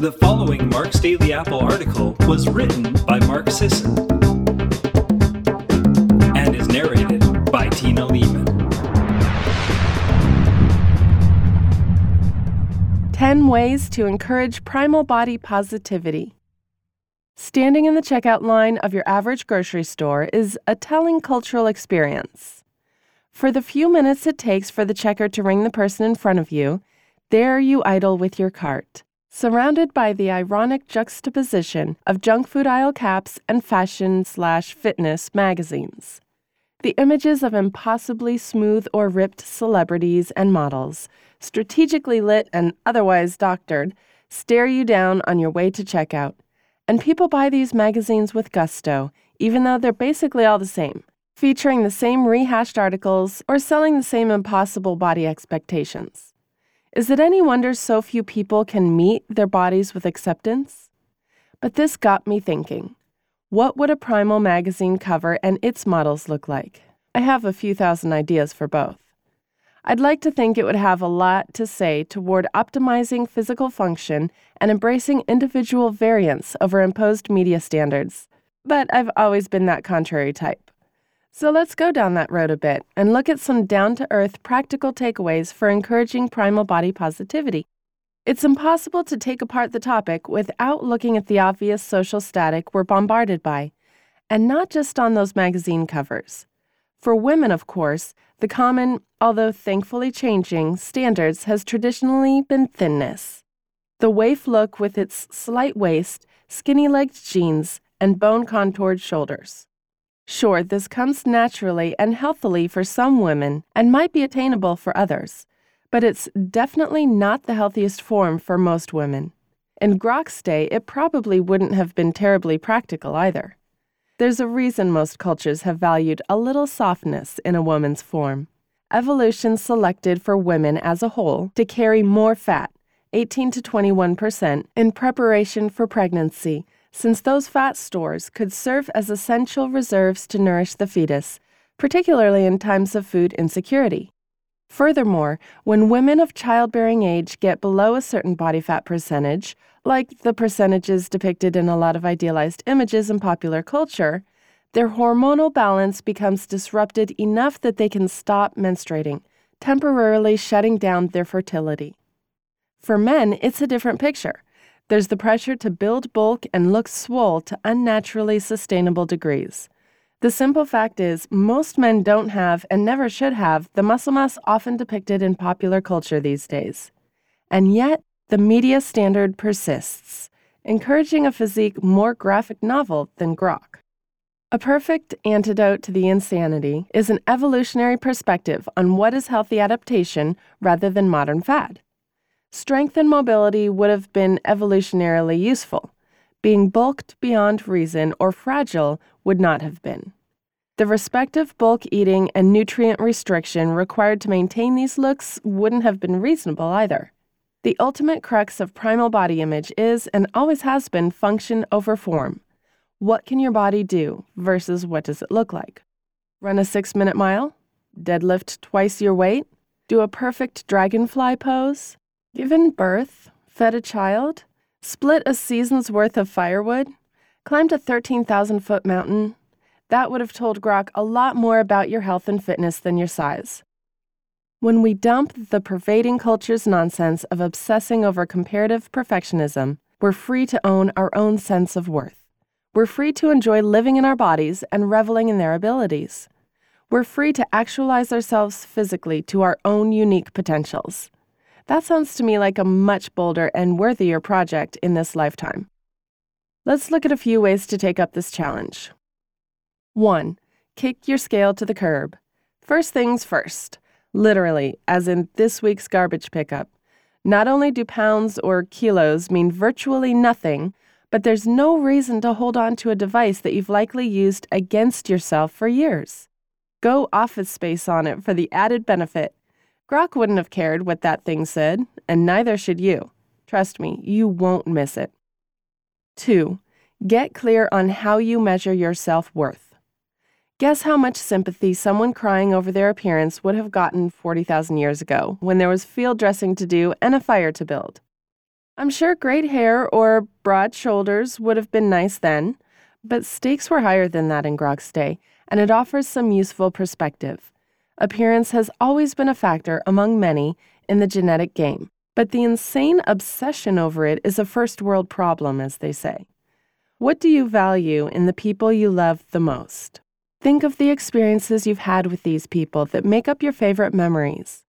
The following Mark's Daily Apple article was written by Mark Sisson and is narrated by Tina Leaman. 10 Ways to Encourage Primal Body Positivity. Standing in the checkout line of your average grocery store is a telling cultural experience. For the few minutes it takes for the checker to ring the person in front of you, there you idle with your cart surrounded by the ironic juxtaposition of junk food aisle caps and fashion slash fitness magazines. The images of impossibly smooth or ripped celebrities and models, strategically lit and otherwise doctored, stare you down on your way to checkout. And people buy these magazines with gusto, even though they're basically all the same, featuring the same rehashed articles or selling the same impossible body expectations. Is it any wonder so few people can meet their bodies with acceptance? But this got me thinking. What would a Primal magazine cover and its models look like? I have a few thousand ideas for both. I'd like to think it would have a lot to say toward optimizing physical function and embracing individual variance over imposed media standards. But I've always been that contrary type. So let's go down that road a bit and look at some down to earth practical takeaways for encouraging primal body positivity. It's impossible to take apart the topic without looking at the obvious social static we're bombarded by, and not just on those magazine covers. For women, of course, the common, although thankfully changing, standards has traditionally been thinness. The waif look with its slight waist, skinny legged jeans, and bone contoured shoulders. Sure, this comes naturally and healthily for some women and might be attainable for others, but it's definitely not the healthiest form for most women. In Grok's day, it probably wouldn't have been terribly practical either. There's a reason most cultures have valued a little softness in a woman's form. Evolution selected for women as a whole to carry more fat, 18 to 21 percent, in preparation for pregnancy since those fat stores could serve as essential reserves to nourish the fetus, particularly in times of food insecurity. Furthermore, when women of childbearing age get below a certain body fat percentage, like the percentages depicted in a lot of idealized images in popular culture, their hormonal balance becomes disrupted enough that they can stop menstruating, temporarily shutting down their fertility. For men, it's a different picture. There's the pressure to build bulk and look swole to unnaturally sustainable degrees. The simple fact is, most men don't have and never should have the muscle mass often depicted in popular culture these days. And yet, the media standard persists, encouraging a physique more graphic novel than grok. A perfect antidote to the insanity is an evolutionary perspective on what is healthy adaptation rather than modern fad. Strength and mobility would have been evolutionarily useful. Being bulked beyond reason or fragile would not have been. The respective bulk eating and nutrient restriction required to maintain these looks wouldn't have been reasonable either. The ultimate crux of primal body image is and always has been function over form. What can your body do versus what does it look like? Run a six minute mile? Deadlift twice your weight? Do a perfect dragonfly pose? Given birth, fed a child, split a season's worth of firewood, climbed a 13,000 foot mountain, that would have told Grok a lot more about your health and fitness than your size. When we dump the pervading culture's nonsense of obsessing over comparative perfectionism, we're free to own our own sense of worth. We're free to enjoy living in our bodies and reveling in their abilities. We're free to actualize ourselves physically to our own unique potentials. That sounds to me like a much bolder and worthier project in this lifetime. Let's look at a few ways to take up this challenge. 1. Kick your scale to the curb. First things first, literally, as in this week's garbage pickup. Not only do pounds or kilos mean virtually nothing, but there's no reason to hold on to a device that you've likely used against yourself for years. Go office space on it for the added benefit Grok wouldn't have cared what that thing said, and neither should you. Trust me, you won't miss it. 2. Get clear on how you measure your self worth. Guess how much sympathy someone crying over their appearance would have gotten 40,000 years ago when there was field dressing to do and a fire to build. I'm sure great hair or broad shoulders would have been nice then, but stakes were higher than that in Grok's day, and it offers some useful perspective. Appearance has always been a factor among many in the genetic game, but the insane obsession over it is a first world problem, as they say. What do you value in the people you love the most? Think of the experiences you've had with these people that make up your favorite memories.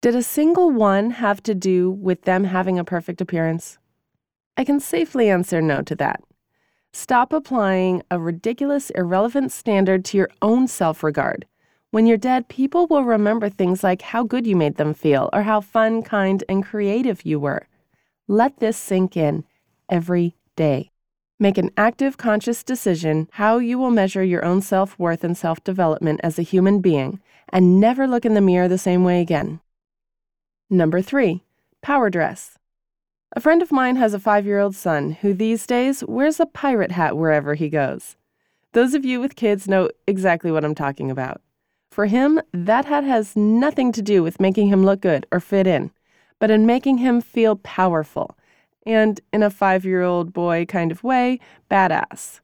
Did a single one have to do with them having a perfect appearance? I can safely answer no to that. Stop applying a ridiculous, irrelevant standard to your own self regard. When you're dead, people will remember things like how good you made them feel or how fun, kind, and creative you were. Let this sink in every day. Make an active, conscious decision how you will measure your own self worth and self development as a human being, and never look in the mirror the same way again. Number three, power dress. A friend of mine has a five year old son who these days wears a pirate hat wherever he goes. Those of you with kids know exactly what I'm talking about. For him, that hat has nothing to do with making him look good or fit in, but in making him feel powerful and, in a five year old boy kind of way, badass.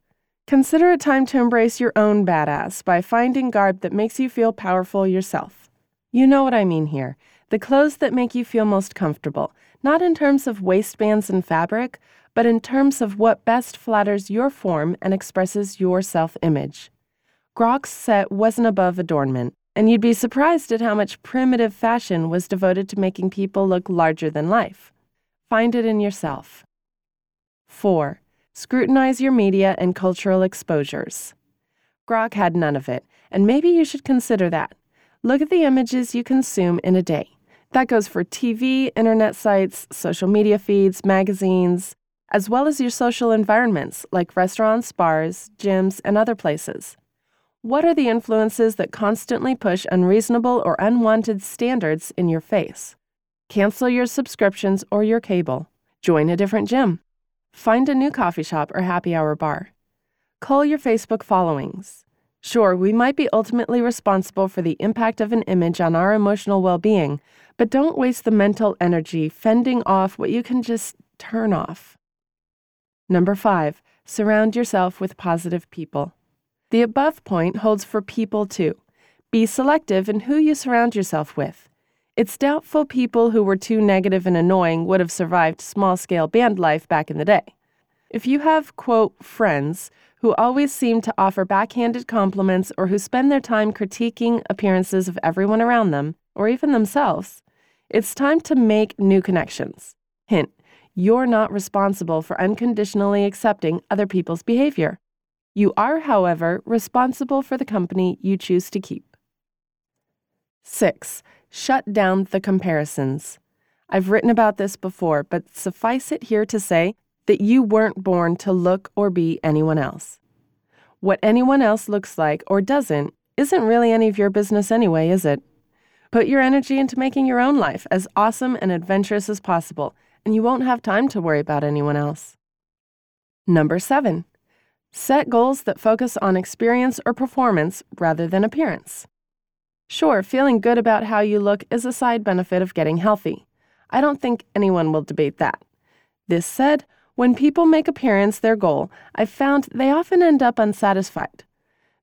Consider it time to embrace your own badass by finding garb that makes you feel powerful yourself. You know what I mean here the clothes that make you feel most comfortable, not in terms of waistbands and fabric, but in terms of what best flatters your form and expresses your self image. Grok's set wasn't above adornment, and you'd be surprised at how much primitive fashion was devoted to making people look larger than life. Find it in yourself. 4. Scrutinize your media and cultural exposures. Grok had none of it, and maybe you should consider that. Look at the images you consume in a day. That goes for TV, internet sites, social media feeds, magazines, as well as your social environments like restaurants, bars, gyms, and other places. What are the influences that constantly push unreasonable or unwanted standards in your face? Cancel your subscriptions or your cable. Join a different gym. Find a new coffee shop or happy hour bar. Cull your Facebook followings. Sure, we might be ultimately responsible for the impact of an image on our emotional well being, but don't waste the mental energy fending off what you can just turn off. Number five, surround yourself with positive people. The above point holds for people too. Be selective in who you surround yourself with. It's doubtful people who were too negative and annoying would have survived small scale band life back in the day. If you have, quote, friends who always seem to offer backhanded compliments or who spend their time critiquing appearances of everyone around them, or even themselves, it's time to make new connections. Hint, you're not responsible for unconditionally accepting other people's behavior. You are, however, responsible for the company you choose to keep. 6 shut down the comparisons. I've written about this before, but suffice it here to say that you weren't born to look or be anyone else. What anyone else looks like or doesn't isn't really any of your business anyway, is it? Put your energy into making your own life as awesome and adventurous as possible, and you won't have time to worry about anyone else. Number seven, set goals that focus on experience or performance rather than appearance. Sure, feeling good about how you look is a side benefit of getting healthy. I don't think anyone will debate that. This said, when people make appearance their goal, I've found they often end up unsatisfied.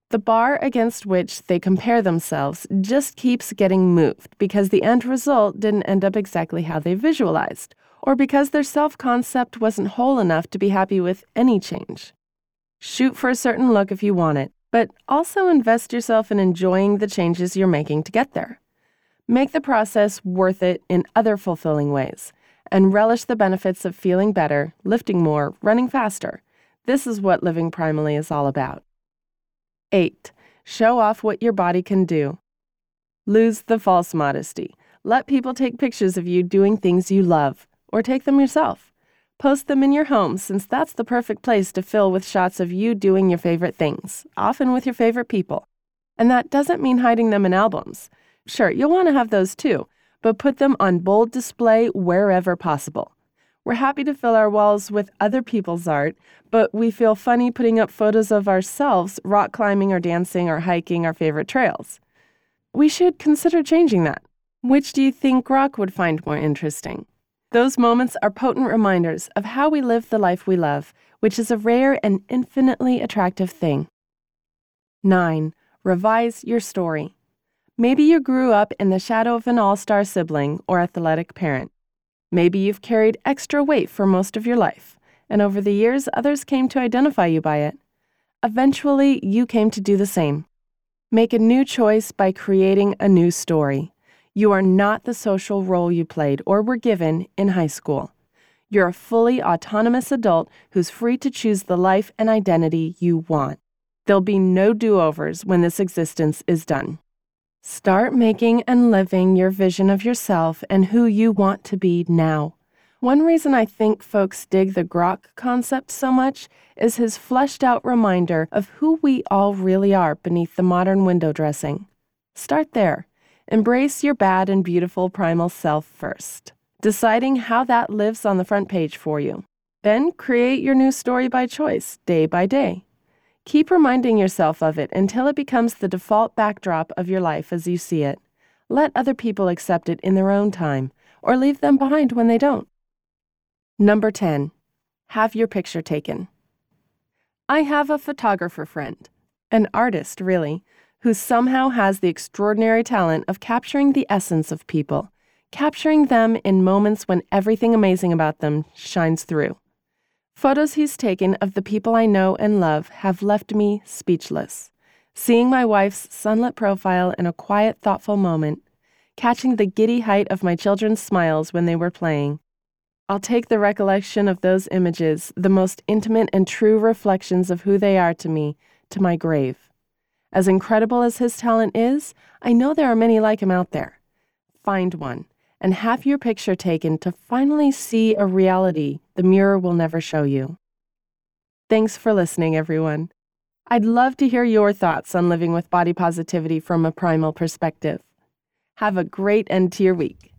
The bar against which they compare themselves just keeps getting moved because the end result didn't end up exactly how they visualized, or because their self concept wasn't whole enough to be happy with any change. Shoot for a certain look if you want it, but also invest yourself in enjoying the changes you're making to get there. Make the process worth it in other fulfilling ways, and relish the benefits of feeling better, lifting more, running faster. This is what living primally is all about. 8. Show off what your body can do. Lose the false modesty. Let people take pictures of you doing things you love, or take them yourself. Post them in your home since that's the perfect place to fill with shots of you doing your favorite things, often with your favorite people. And that doesn't mean hiding them in albums. Sure, you'll want to have those too, but put them on bold display wherever possible. We're happy to fill our walls with other people's art, but we feel funny putting up photos of ourselves rock climbing or dancing or hiking our favorite trails. We should consider changing that. Which do you think Grok would find more interesting? Those moments are potent reminders of how we live the life we love, which is a rare and infinitely attractive thing. 9. Revise your story. Maybe you grew up in the shadow of an all star sibling or athletic parent. Maybe you've carried extra weight for most of your life, and over the years, others came to identify you by it. Eventually, you came to do the same. Make a new choice by creating a new story. You are not the social role you played or were given in high school. You're a fully autonomous adult who's free to choose the life and identity you want. There'll be no do overs when this existence is done. Start making and living your vision of yourself and who you want to be now. One reason I think folks dig the grok concept so much is his fleshed out reminder of who we all really are beneath the modern window dressing. Start there. Embrace your bad and beautiful primal self first, deciding how that lives on the front page for you. Then create your new story by choice, day by day. Keep reminding yourself of it until it becomes the default backdrop of your life as you see it. Let other people accept it in their own time, or leave them behind when they don't. Number 10. Have your picture taken. I have a photographer friend, an artist, really, who somehow has the extraordinary talent of capturing the essence of people, capturing them in moments when everything amazing about them shines through. Photos he's taken of the people I know and love have left me speechless. Seeing my wife's sunlit profile in a quiet, thoughtful moment, catching the giddy height of my children's smiles when they were playing. I'll take the recollection of those images, the most intimate and true reflections of who they are to me, to my grave. As incredible as his talent is, I know there are many like him out there. Find one and have your picture taken to finally see a reality the mirror will never show you. Thanks for listening, everyone. I'd love to hear your thoughts on living with body positivity from a primal perspective. Have a great end to your week.